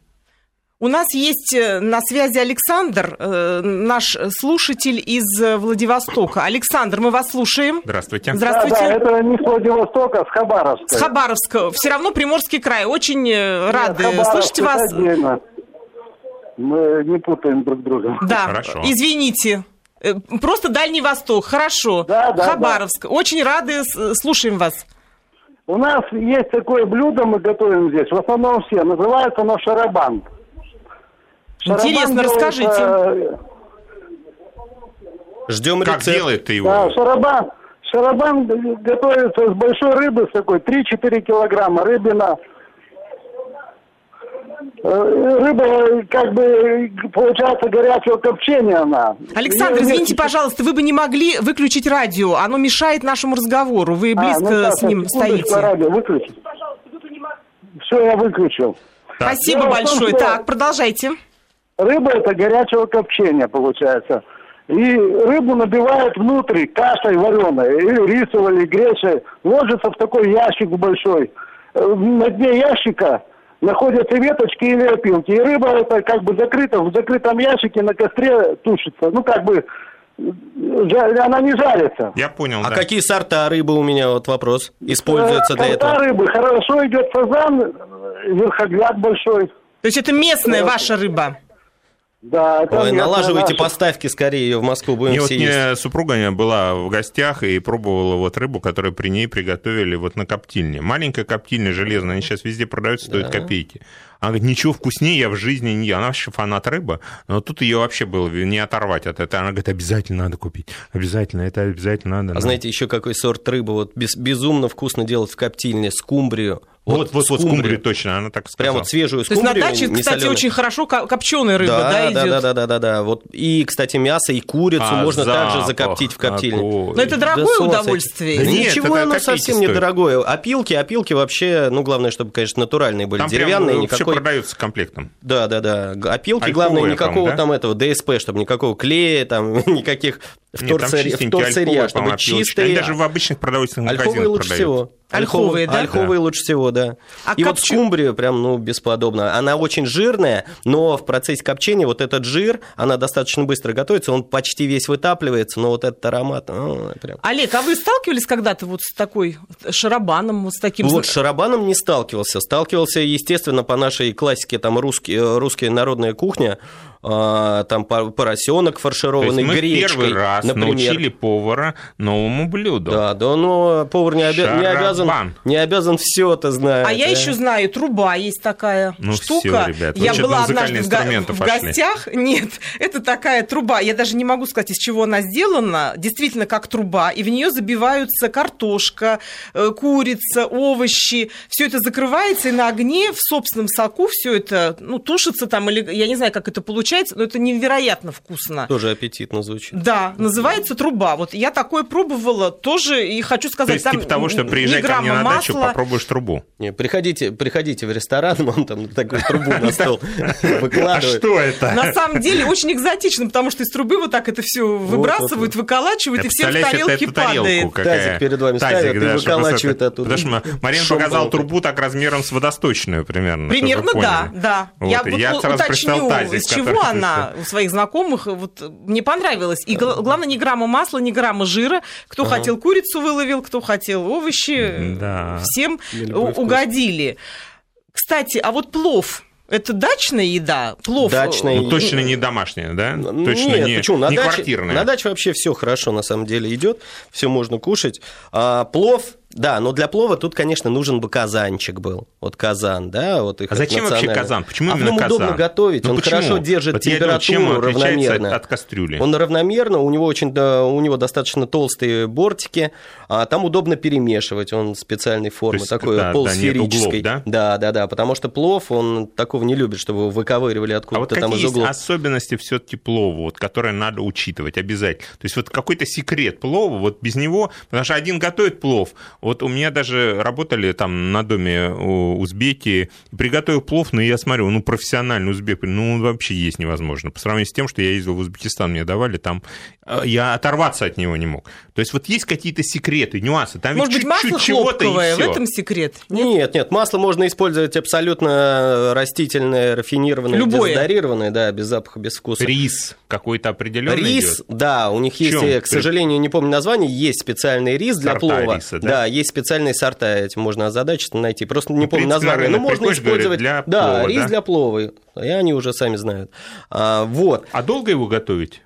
A: У нас есть э, на связи Александр, э, наш слушатель из э, Владивостока. Александр, мы вас слушаем.
B: Здравствуйте.
A: Здравствуйте.
F: Да, да, это не с Владивостока, а с Хабаровска.
A: С Хабаровска. Все равно Приморский край. Очень
F: Нет,
A: рады
F: Хабаровск
A: слышать вас.
F: отдельно. Мы не путаем друг друга.
A: Да,
B: Хорошо.
A: извините. Просто Дальний Восток, хорошо.
F: Да, да,
A: Хабаровск. Очень рады, слушаем вас.
F: У нас есть такое блюдо, мы готовим здесь, в основном все, называется оно шарабан. Шарабан
A: Интересно, расскажите.
F: э,
C: Ждем
B: Как
C: рецепт.
B: делает ты его?
F: Да, шарабан, шарабан готовится с большой рыбы, с такой 3-4 килограмма рыбина. Э, Рыба, как бы, получается, горячего копчения она.
A: Александр, извините, пожалуйста, вы бы не могли выключить радио. Оно мешает нашему разговору. Вы
F: А,
A: близко
F: ну, так,
A: с ним стоите.
F: радио выключить. Все, я выключил.
A: Спасибо
F: Дело в том,
A: большое.
F: что-
A: Так, продолжайте.
F: Рыба это горячего копчения получается. И рыбу набивают внутрь кашей вареной, или рисовой, или гречей. Ложится в такой ящик большой. Э, На дне ящика находятся веточки или опилки. И рыба это как бы закрыта в закрытом ящике на костре тушится. Ну как бы э, она не жарится.
B: Я понял,
C: А
B: да.
C: какие сорта рыбы у меня вот вопрос используются
F: Э,
C: для
F: сорта
C: этого?
F: рыбы хорошо идет фазан, э, верхогляд большой.
A: То есть это местная ваша рыба?
F: Да, это
C: Ой, налаживайте
F: наша.
C: поставки скорее ее в Москву, будем
B: Мне вот
C: все есть.
B: мне супруга была в гостях и пробовала вот рыбу, которую при ней приготовили вот на коптильне. Маленькая коптильня железная, они сейчас везде продаются, стоят
C: Да.
B: копейки. Она говорит, ничего вкуснее я в жизни не ела. Она вообще фанат рыбы, но тут ее вообще было не оторвать от этого. Она говорит, обязательно надо купить, обязательно, это обязательно надо.
C: А
B: надо».
C: знаете, еще какой сорт рыбы вот без- безумно вкусно делать в коптильне? Скумбрию.
B: Вот, вот, вот, скумбрию точно, она так сказала.
C: Прям вот свежую
A: То есть на
C: скумбрию.
A: даче, кстати,
C: солёную.
A: очень хорошо копченая рыба, да,
C: да, да,
A: идет.
C: да, да, да, да, да. Вот и, кстати, мясо и курицу
B: А,
C: можно также
B: запах
C: закоптить в коптильне.
B: какой.
A: Но это
C: Да
A: дорогое
C: сойти.
A: удовольствие.
C: Да
B: Да нет,
C: ничего,
B: это
C: оно совсем
B: стоит.
C: недорогое. Опилки, опилки вообще, ну, главное, чтобы, конечно, натуральные были,
B: Там
C: деревянные,
B: прям все
C: никакой...
B: продается комплектом.
C: Да, да, да. Опилки,
B: Ольховые
C: главное,
B: там,
C: никакого
B: да?
C: там этого ДСП, чтобы никакого клея, там, никаких
B: там
C: вторсырья, чтобы чистые.
B: Они даже в обычных продовольственных магазинах
C: лучше
B: продаются.
C: всего.
A: Ольховые, да?
C: Ольховые лучше всего, да.
A: А
C: и вот
A: копчу-
C: скумбрия прям, ну, бесподобно. Она очень жирная, но в процессе копчения вот этот жир, она достаточно быстро готовится, он почти весь вытапливается, но вот этот аромат, а, прям...
A: Олег, а вы сталкивались когда-то вот с такой шарабаном, вот с таким...
C: Вот с шарабаном не сталкивался. Сталкивался, естественно, по нашей классике, там русский, э, русская народная кухня, там по- поросенок
B: То есть
C: фаршированный
B: мы
C: гречкой,
B: первый раз
C: например.
B: научили повара новому блюду.
C: Да, да, но повар не, обя- не обязан, не обязан все это знать.
A: А я
C: да.
A: еще знаю, труба есть такая
B: Ну
A: штука.
B: всё, ребят,
A: я была однажды в,
B: инструменты
A: в гостях. Нет, это такая труба. Я даже не могу сказать, из чего она сделана. Действительно, как труба. И в нее забиваются картошка, э, курица, овощи. Все это закрывается, и на огне в собственном соку все это ну, тушится там, или я не знаю, как это получается, но это невероятно вкусно.
C: Тоже аппетитно звучит.
A: Да, называется труба. Вот я такое пробовала тоже, и хочу
B: То
A: сказать,
B: есть
A: там
B: типа того, что приезжай ко мне на дачу,
A: масла.
B: попробуешь трубу.
C: Не, приходите, приходите в ресторан, вам там такую трубу на стол
B: А
C: выкладывают.
B: это?
A: На самом деле очень экзотично, потому что из трубы вот так это все выбрасывают, выколачивают, и всем в тарелке падает.
C: Тазик перед вами ставят и выколачивают
B: это-
C: оттуда.
B: Потому что Марина
C: громкий.
B: трубу так размером с водосточную примерно.
A: Примерно да, да. Я вот уточню, из чего она у своих знакомых. Вот мне понравилось. И гла- главное, ни грамма масла, ни грамма жира. Кто хотел курицу выловил, кто хотел овощи.
B: Да.
A: Всем
C: вкус.
A: угодили. Кстати, а вот плов. Это дачная еда? Плов?
C: Дачная
B: Ну, точно не домашняя, да? Точно
C: Нет,
B: не,
C: почему? На
B: не
C: даче,
B: квартирная.
C: на даче вообще все хорошо на самом деле идет, все можно кушать. А, плов, да, но для плова тут, конечно, нужен бы казанчик был. Вот казан, да, вот их
B: А зачем вообще казан? Почему
C: а
B: именно казан?
C: удобно готовить,
B: Ну,
C: он
B: почему?
C: хорошо держит
B: Вот думаю, чем он
C: температуру равномерно.
B: от кастрюли?
C: Он равномерно, у него очень, да, у него достаточно толстые бортики, а там удобно перемешивать, он специальной формы,
B: есть,
C: такой
B: да, да,
C: полусферической.
B: углов, да?
C: да, да, да, потому что плов, он такого не любит, чтобы его выковыривали
B: А
C: откуда-то
B: вот
C: там
B: какие
C: из
B: есть
C: углов.
B: особенности все-таки плова, вот, которые надо учитывать обязательно? То есть вот какой-то секрет плова, вот без него, потому что один готовит плов, вот у меня даже работали там на доме у узбеки, приготовил плов, но я смотрю, ну профессиональный узбек, ну он вообще есть невозможно. По сравнению с тем, что я ездил в Узбекистан, мне давали там, э, я оторваться от него не мог. То есть вот есть какие-то секреты, нюансы, там
A: Может
B: ведь
A: быть, масло хлопковое, в этом секрет?
C: Нет, нет, масло можно использовать абсолютно растительное, рафинированное,
A: Любое.
C: дезодорированное, да, без запаха, без вкуса.
B: Рис какой-то определенный
C: Рис,
B: идет?
C: да, у них есть,
B: чем?
C: э, к сожалению, не помню название, есть специальный рис для
B: Сорта
C: плова.
B: риса, да?
C: есть специальные сорта, этим можно озадачиться, найти. Просто не
B: Ну,
C: помню название,
B: на
C: но можно использовать.
B: для
C: да,
B: плова,
C: рис
B: да?
C: для плова. И они уже сами знают. А, вот.
B: А долго его готовить?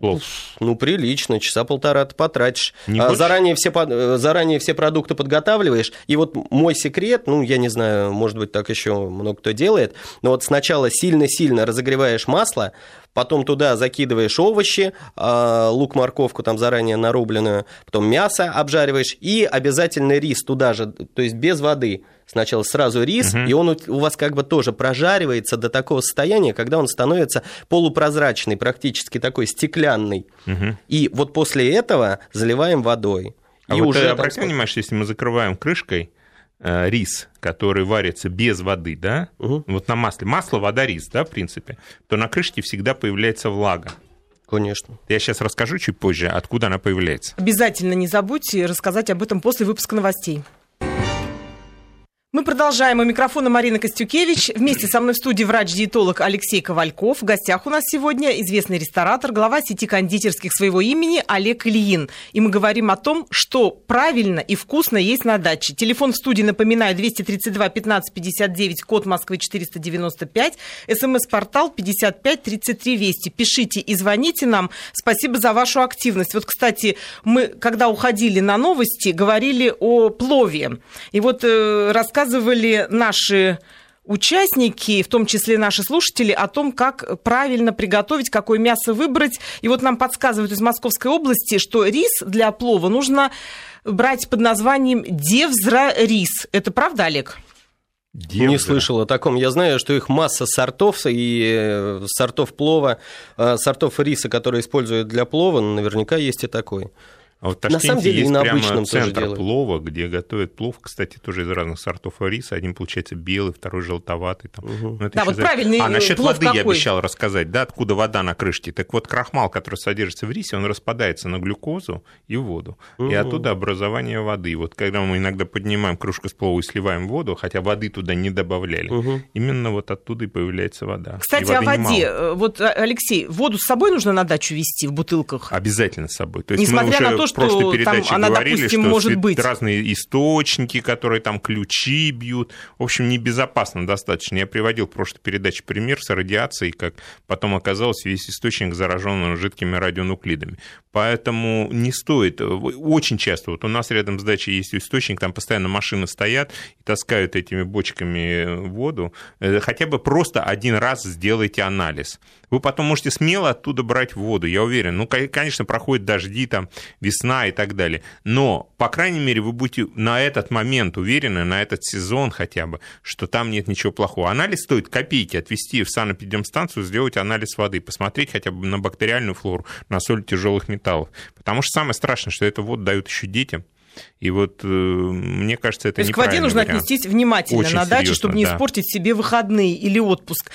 B: Плов.
C: Ну, прилично, часа полтора ты потратишь.
B: Не
C: А, заранее, все, э, заранее все продукты подготавливаешь. И вот мой секрет, ну, я не знаю, может быть, так еще много кто делает, но вот сначала сильно-сильно разогреваешь масло, потом туда закидываешь овощи, а, лук, морковку там заранее нарубленную, потом мясо обжариваешь и обязательно рис туда же, то есть без воды. Сначала сразу рис,
B: Мгм.
C: и он у, вас как бы тоже прожаривается до такого состояния, когда он становится полупрозрачный, практически такой стеклянный.
B: Мгм.
C: И вот после этого заливаем водой.
B: А
C: и
B: вот
C: уже там
B: обрати
C: сколько-
B: внимание, что если мы закрываем крышкой э, рис, который варится без воды, да,
C: Мгм.
B: вот на масле, масло, вода, рис, да, в принципе, то на крышке всегда появляется влага.
C: Конечно.
B: Я сейчас расскажу чуть позже, откуда она появляется.
A: Обязательно не забудьте рассказать об этом после выпуска новостей. Мы продолжаем. У микрофона Марина Костюкевич. Вместе со мной в студии врач-диетолог Алексей Ковальков. В гостях у нас сегодня известный ресторатор, глава сети кондитерских своего имени Олег Ильин. И мы говорим о том, что правильно и вкусно есть на даче. Телефон в студии, напоминаю, 232 15 59, код Москвы 495, смс-портал 55 33 Вести. Пишите и звоните нам. Спасибо за вашу активность. Вот, кстати, мы, когда уходили на новости, говорили о плове. И вот э, рассказывали рассказывали наши участники, в том числе наши слушатели, о том, как правильно приготовить, какое мясо выбрать. И вот нам подсказывают из Московской области, что рис для плова нужно брать под названием девзра-рис. Это правда, Олег?
C: Девзра. Не слышал о таком. Я знаю, что их масса сортов и э, сортов плова, э, сортов риса, которые используют для плова, наверняка есть и такой.
B: А вот на самом деле есть и на обычном центр тоже плова, где готовят плов, кстати, тоже из разных сортов риса. Один получается белый, второй желтоватый. Там.
A: Угу. Ну, да, вот правильный
B: А насчет воды какой? я обещал рассказать, да, откуда вода на крышке. Так вот, крахмал, который содержится в рисе, он распадается на глюкозу и воду. Угу. И оттуда образование воды. Вот когда мы иногда поднимаем кружку с плова и сливаем воду, хотя воды туда не добавляли, угу. именно вот оттуда и появляется вода.
A: Кстати, о воде. Немало. Э, вот, Алексей, воду с собой нужно на дачу вести в бутылках?
B: Обязательно с собой.
A: То есть Несмотря мы уже на то, что прошлой передаче там она,
B: говорили,
A: допустим,
B: что
A: может быть.
B: разные источники, которые там ключи бьют. В общем, небезопасно достаточно. Я приводил в прошлой передаче пример с радиацией, как потом оказалось, весь источник заражен жидкими радионуклидами. Поэтому не стоит. Очень часто, вот у нас рядом с дачей есть источник, там постоянно машины стоят и таскают этими бочками воду. Э, хотя бы просто один раз сделайте анализ. Вы потом можете смело оттуда брать воду, я уверен. Ну, конечно, проходят дожди, там, весна и так далее. Но, по крайней мере, вы будете на этот момент уверены, на этот сезон хотя бы, что там нет ничего плохого. Анализ стоит копейки. Отвезти в санэпидемстанцию, сделать анализ воды, посмотреть хотя бы на бактериальную флору, на соль тяжелых металлов. Потому что самое страшное, что это вот дают еще детям. И вот э, мне кажется, это
A: То есть к воде нужно вариант. отнестись внимательно Очень на даче, чтобы не да. испортить себе выходные или отпуск.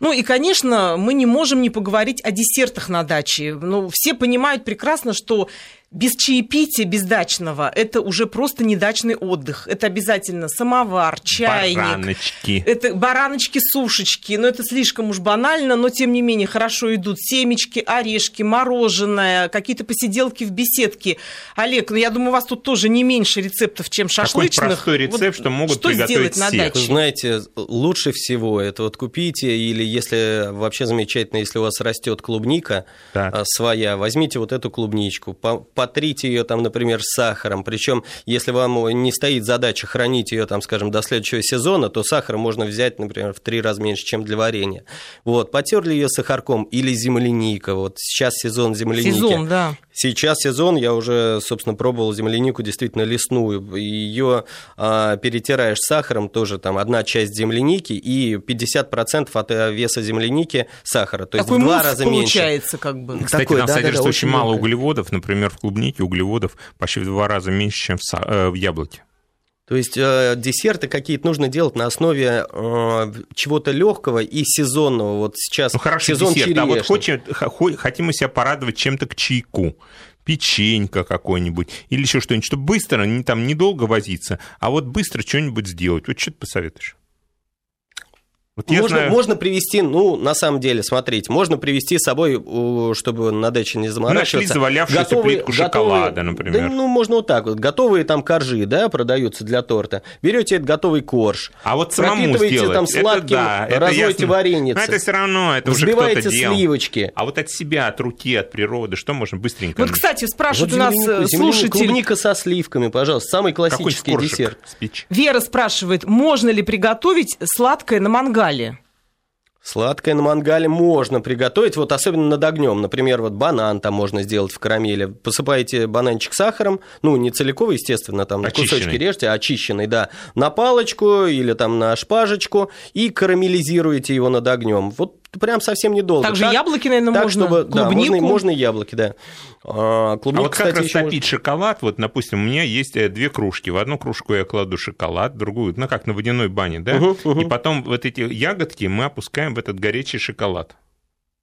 A: Ну и, конечно, мы не можем не поговорить о десертах на даче. Ну, все понимают прекрасно, что без чаепития, без дачного, это уже просто не дачный отдых. Это обязательно самовар, чайник.
B: Бараночки.
A: Это бараночки, сушечки. Но это слишком уж банально, но тем не менее хорошо идут семечки, орешки, мороженое, какие-то посиделки в беседке. Олег, ну я думаю, у вас тут тоже не меньше рецептов, чем шашлычных.
B: Какой простой рецепт, вот что могут что приготовить
C: на
B: все.
C: даче? Вы знаете, лучше всего это вот купите, или если вообще замечательно, если у вас растет клубника так. А, своя, возьмите вот эту клубничку, потрите ее там, например, сахаром. Причем, если вам не стоит задача хранить ее, там, скажем, до следующего сезона, то сахар можно взять, например, в три раза меньше, чем для варенья. Вот, потерли ее сахарком или земляника. Вот сейчас сезон земляники.
A: Сезон, да.
C: Сейчас сезон, я уже, собственно, пробовал землянику действительно лесную. Ее а, перетираешь с сахаром, тоже там одна часть земляники и 50% от э, веса земляники сахара. То есть Такой в два раза
A: получается,
C: меньше.
A: как бы.
B: Кстати, Такой, там да, содержится да, да, очень мало углеводов. Например, в клубнике углеводов почти в два раза меньше, чем в, э, в яблоке.
C: То есть э, десерты какие-то нужно делать на основе э, чего-то легкого и сезонного. Вот сейчас
B: ну, хорошо, сезон десерт, черешни. а вот хочем, хотим мы себя порадовать чем-то к чайку печенька какой-нибудь или еще что-нибудь, чтобы быстро, не, там, недолго возиться, а вот быстро что-нибудь сделать. Вот что ты посоветуешь?
C: Вот можно, знаю... можно привести, ну, на самом деле, смотрите, можно привести с собой, чтобы на даче не заморачиваться.
B: Нашли завалявшуюся готовые, плитку шоколада, готовые, например.
C: Да, ну, можно вот так вот. Готовые там коржи, да, продаются для торта. Берете этот готовый корж.
B: А вот самому сделать.
C: там сладким, это, да, разводите варенье.
B: Но это все равно, это уже кто-то делал. сливочки. А вот от себя, от руки, от природы, что можно быстренько?
A: Вот, кстати, спрашивают вот у нас землянику, слушатель...
C: Клубника со сливками, пожалуйста, самый классический десерт.
A: Спич? Вера спрашивает, можно ли приготовить сладкое на мангале? Мангале?
C: Сладкое на мангале можно приготовить, вот особенно над огнем. Например, вот банан там можно сделать в карамели. Посыпаете бананчик сахаром, ну, не целиковый, естественно, там очищенный. кусочки режьте, а очищенный, да, на палочку или там на шпажечку и карамелизируете его над огнем. Вот прям совсем недолго.
A: Также так, яблоки, наверное, так, можно, чтобы,
C: клубнику. Да, можно, можно яблоки, да.
B: А, клубника, а вот как кстати, растопить можно... шоколад? Вот, допустим, у меня есть э, две кружки. В одну кружку я кладу шоколад, другую, ну, как на водяной бане, да? Угу, угу. И потом вот эти ягодки мы опускаем в этот горячий шоколад.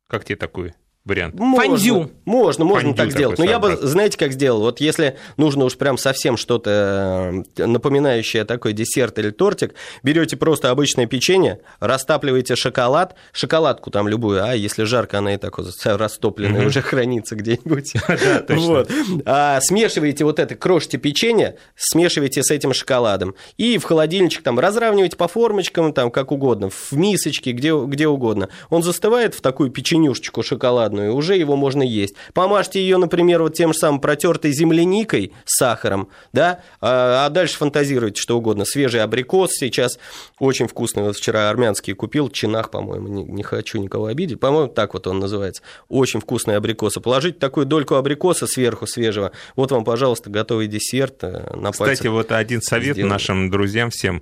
B: Как тебе такое? Вариант.
C: Можно,
A: Фондю.
C: Можно, можно
B: Фондю
C: так сделать. Но я бы, знаете, как сделал? Вот если нужно уж прям совсем что-то э, напоминающее такой десерт или тортик, берете просто обычное печенье, растапливаете шоколад, шоколадку там любую, а если жарко, она и так вот растопленная уже хранится где-нибудь. Вот. А, Смешиваете вот это, крошите печенье, смешиваете с этим шоколадом. И в холодильничек там разравниваете по формочкам, там как угодно, в мисочке, где, где угодно. Он застывает в такую печенюшечку шоколадную, и уже его можно есть. Помажьте ее, например, вот тем же самым протертой земляникой с сахаром, да, а, а дальше фантазируйте что угодно. Свежий абрикос сейчас очень вкусный. Вот вчера армянский купил, чинах, по-моему, не, не хочу никого обидеть. По-моему, так вот он называется. Очень вкусные абрикосы. Положите такую дольку абрикоса сверху свежего. Вот вам, пожалуйста, готовый десерт э, на
B: Кстати, вот один совет
C: сделаю.
B: нашим друзьям всем.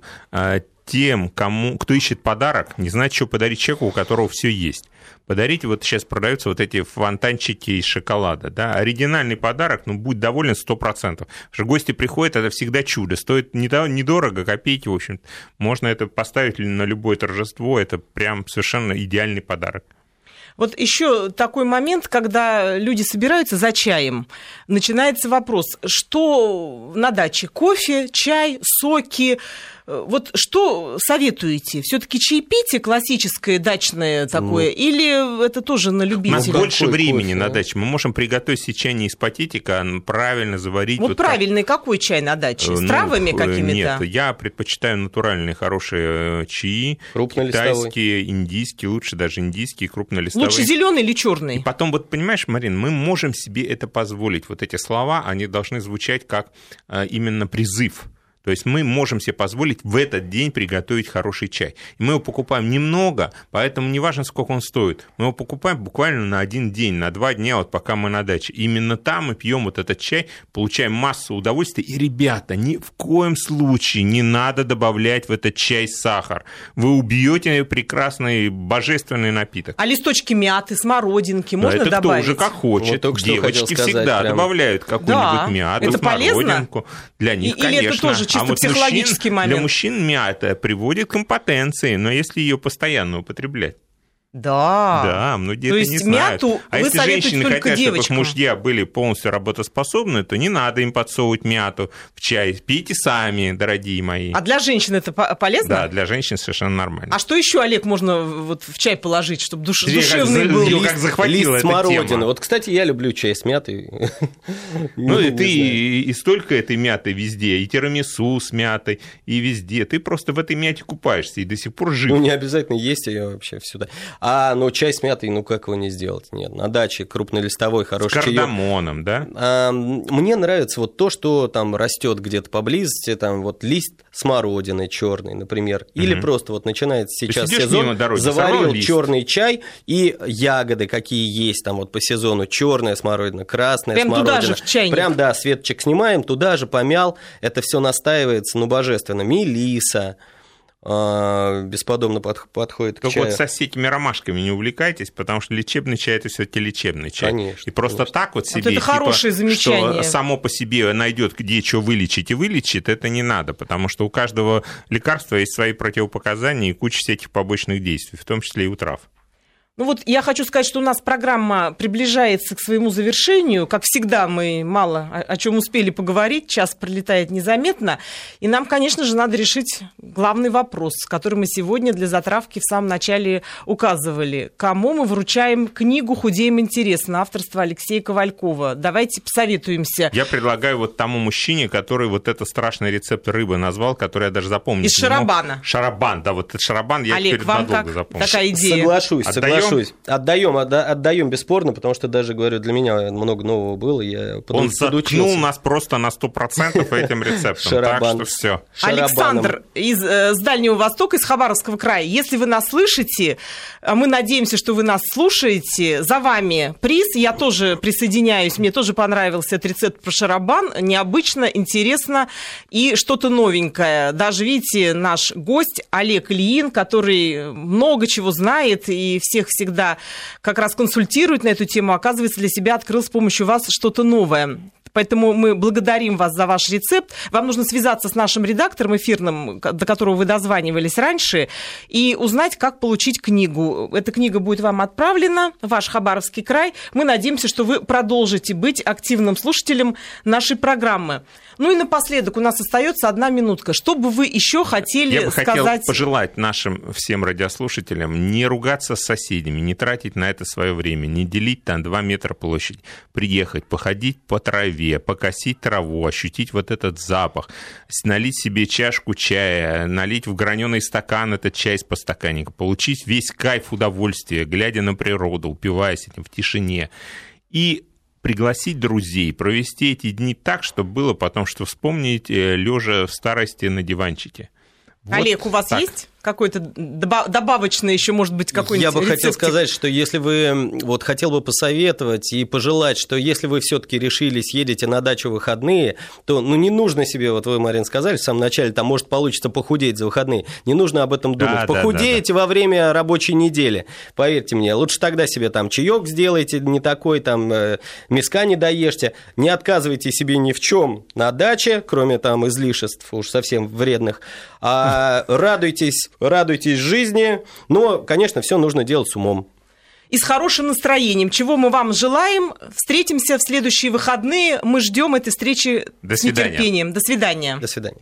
B: Тем, кому, кто ищет подарок, не знает, что подарить человеку, у которого все есть. Подарите, вот сейчас продаются вот эти фонтанчики из шоколада, да, оригинальный подарок, ну, будь доволен 100%. Потому что гости приходят, это всегда чудо, стоит недо- недорого, копейки, в общем, можно это поставить на любое торжество, это прям совершенно идеальный подарок.
A: Вот еще такой момент, когда люди собираются за чаем, начинается вопрос, что на даче? Кофе, чай, соки? Э, Вот что советуете? Все-таки чаепитие классическое дачное такое, или это тоже на
B: У нас
A: любителя?
B: больше
C: Какой
B: времени
C: кофе,
B: на
C: а?
B: даче. Мы можем приготовить сечение из патетика, н- правильно заварить.
A: Вот
B: вот
A: правильный какой чай на даче? С
B: Ну,
A: травами
B: э,
A: какими-то?
B: Нет, я предпочитаю натуральные хорошие э, чаи. Китайские, индийские, лучше даже индийские, крупнолистовые.
A: Лучше зеленый или
B: И
A: черный?
B: потом, вот понимаешь, Марин, мы можем себе это позволить. Вот эти слова, они должны звучать как э, именно призыв. То есть мы можем себе позволить в этот день приготовить хороший чай. И мы его покупаем немного, поэтому не важно, сколько он стоит. Мы его покупаем буквально на один день, на два дня, вот пока мы на даче. Именно там мы пьем вот этот чай, получаем массу удовольствия. И, ребята, ни в коем случае не надо добавлять в этот чай сахар. Вы убьете прекрасный божественный напиток.
A: А листочки мяты, смородинки
B: Да,
A: можно
B: это
A: добавить?
B: кто уже как хочет.
C: Вот
B: Девочки
C: сказать,
B: всегда
C: прям.
B: добавляют какую-нибудь
A: Да.
B: мяту,
A: Это полезно?
B: смородинку. Для них,
A: И- или это
B: конечно.
A: тоже чисто
B: а вот
A: психологический
B: мужчин,
A: момент?
B: Для мужчин мята приводит к импотенции, но если ее постоянно употреблять.
A: Да.
B: Да, многие
A: То
B: это
A: есть
B: не знают.
A: мяту
B: а
A: вы
B: если
A: советуете
B: женщины
A: только
B: хотят, чтобы их
A: девочкам?
B: мужья были полностью работоспособны, то не надо им подсовывать мяту в чай. Пейте сами, дорогие мои.
A: А для женщин это по- полезно?
B: Да, для женщин совершенно нормально.
A: А что еще, Олег, можно вот в чай положить, чтобы душ...
B: Смотри, как
A: душевный
B: за-
A: был?
B: Её как захватила
C: лист смородины.
B: тема.
C: Вот, кстати, я люблю чай с мятой.
B: Ну, и ты и, столько этой мяты везде, и тирамису с мятой, и везде. Ты просто в этой мяте купаешься и до сих пор жив.
C: Ну, не обязательно есть ее вообще всюда. А, ну, чай с мятой, ну, как его не сделать? Нет, на даче крупнолистовой
B: с
C: хороший чаёк.
B: кардамоном, да?
C: А, Мне нравится вот то, что там растет где-то поблизости, там вот лист смородины черный, например, или
B: Мгм.
C: просто вот начинается сейчас сезон,
B: мимо дороги,
C: заварил черный чай и ягоды какие есть там вот по сезону, черная смородина, красная
A: Прям туда
C: смородина.
A: же, в чайник.
C: Прям да, светочек снимаем, туда же помял, это все настаивается, ну божественно, мелиса. А, бесподобно под- подходит к
B: Только
C: чаю.
B: вот со всякими ромашками не увлекайтесь, потому что лечебный чай это все-таки лечебный чай.
C: Конечно,
B: И просто
C: конечно.
B: так вот
A: Вот
B: себе,
A: это хорошее
B: типа,
A: замечание.
B: что само по себе найдет, где что вылечить и вылечит, это не надо, потому что у каждого лекарства есть свои противопоказания и куча всяких побочных действий, в том числе и у трав.
A: Ну вот я хочу сказать, что у нас программа приближается к своему завершению. Как всегда, мы мало о, о чем успели поговорить, час пролетает незаметно. И нам, конечно же, надо решить главный вопрос, который мы сегодня для затравки в самом начале указывали. Кому мы вручаем книгу «Худеем интересно» авторства Алексея Ковалькова? Давайте посоветуемся.
B: Я предлагаю вот тому мужчине, который вот это страшный рецепт рыбы назвал, который я даже запомнить
A: Из шарабана.
B: Шарабан, да, вот этот шарабан я
A: Олег,
B: теперь
A: вам
B: надолго
A: как
B: запомнил.
A: такая идея?
C: Соглашусь, соглашусь. Отдаем, отда- отдаем бесспорно, потому что даже, говорю, для меня много нового было, я поду-
B: Он заткнул нас просто на 100% этим рецептом, так
C: Шарабан.
B: что все.
A: Александр из, э, с Дальнего Востока, из Хабаровского края. Если вы нас слышите, а мы надеемся, что вы нас слушаете, за вами приз. Я тоже присоединяюсь, мне тоже понравился этот рецепт про шарабан. Необычно, интересно и что-то новенькое. Даже, видите, наш гость Олег Ильин, который много чего знает и всех всегда как раз консультирует на эту тему, оказывается, для себя открыл с помощью вас что-то новое. Поэтому мы благодарим вас за ваш рецепт. Вам нужно связаться с нашим редактором эфирным, до которого вы дозванивались раньше, и узнать, как получить книгу. Эта книга будет вам отправлена ваш Хабаровский край. Мы надеемся, что вы продолжите быть активным слушателем нашей программы. Ну и напоследок у нас остается одна минутка. Что бы вы еще хотели
B: Я бы
A: сказать?
B: хотел пожелать нашим всем радиослушателям не ругаться с соседями, не тратить на это свое время, не делить там 2 метра площадь, приехать, походить по траве, покосить траву, ощутить вот этот запах, налить себе чашку чая, налить в граненый стакан этот чай из подстаканника, получить весь кайф удовольствия, глядя на природу, упиваясь этим в тишине. И пригласить друзей, провести эти дни так, чтобы было потом, что вспомнить, э, лежа в старости на диванчике.
A: Вот Олег, у вас так. есть какой-то добавочный еще, может быть, какой-нибудь
C: Я бы
A: рецептик?
C: хотел сказать, что если вы, вот хотел бы посоветовать и пожелать, что если вы все-таки решились, едете на дачу в выходные, то ну, не нужно себе, вот вы, Марин, сказали в самом начале, там может получится похудеть за выходные, не нужно об этом думать. Да, Похудеете да, да, да. во время рабочей недели, поверьте мне, лучше тогда себе там чаек сделайте, не такой там э, миска не доешьте, не отказывайте себе ни в чем на даче, кроме там излишеств уж совсем вредных, а радуйтесь радуйтесь жизни, но, конечно, все нужно делать с умом
A: и с хорошим настроением. Чего мы вам желаем. Встретимся в следующие выходные. Мы ждем этой встречи До с нетерпением. До свидания.
C: До свидания.